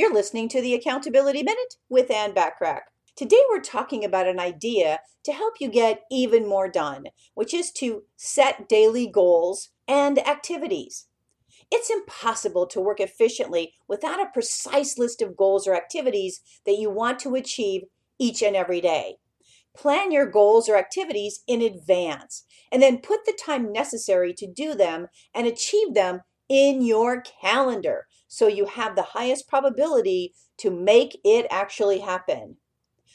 You're listening to the Accountability Minute with Ann Bachrach. Today we're talking about an idea to help you get even more done, which is to set daily goals and activities. It's impossible to work efficiently without a precise list of goals or activities that you want to achieve each and every day. Plan your goals or activities in advance and then put the time necessary to do them and achieve them in your calendar so you have the highest probability to make it actually happen.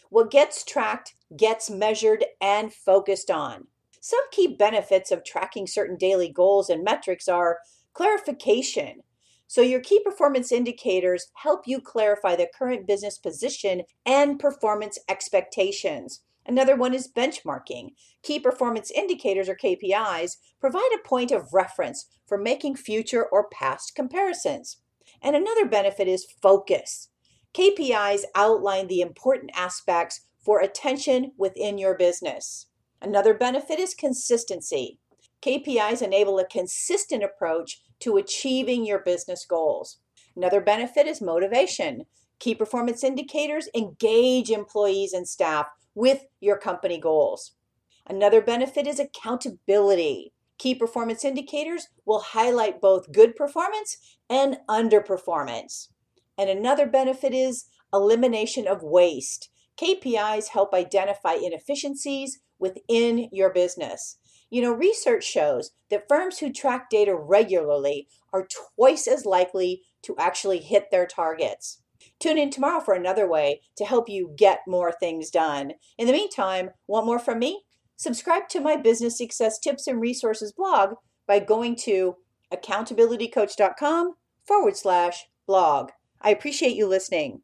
What gets tracked gets measured and focused on. Some key benefits of tracking certain daily goals and metrics are clarification. So, your key performance indicators help you clarify the current business position and performance expectations. Another one is benchmarking. Key performance indicators or KPIs provide a point of reference for making future or past comparisons. And another benefit is focus. KPIs outline the important aspects for attention within your business. Another benefit is consistency. KPIs enable a consistent approach to achieving your business goals. Another benefit is motivation. Key performance indicators engage employees and staff with your company goals. Another benefit is accountability. Key performance indicators will highlight both good performance and underperformance. And another benefit is elimination of waste. KPIs help identify inefficiencies within your business. You know, research shows that firms who track data regularly are twice as likely to actually hit their targets. Tune in tomorrow for another way to help you get more things done. In the meantime, want more from me? Subscribe to my business success tips and resources blog by going to accountabilitycoach.com forward slash blog. I appreciate you listening.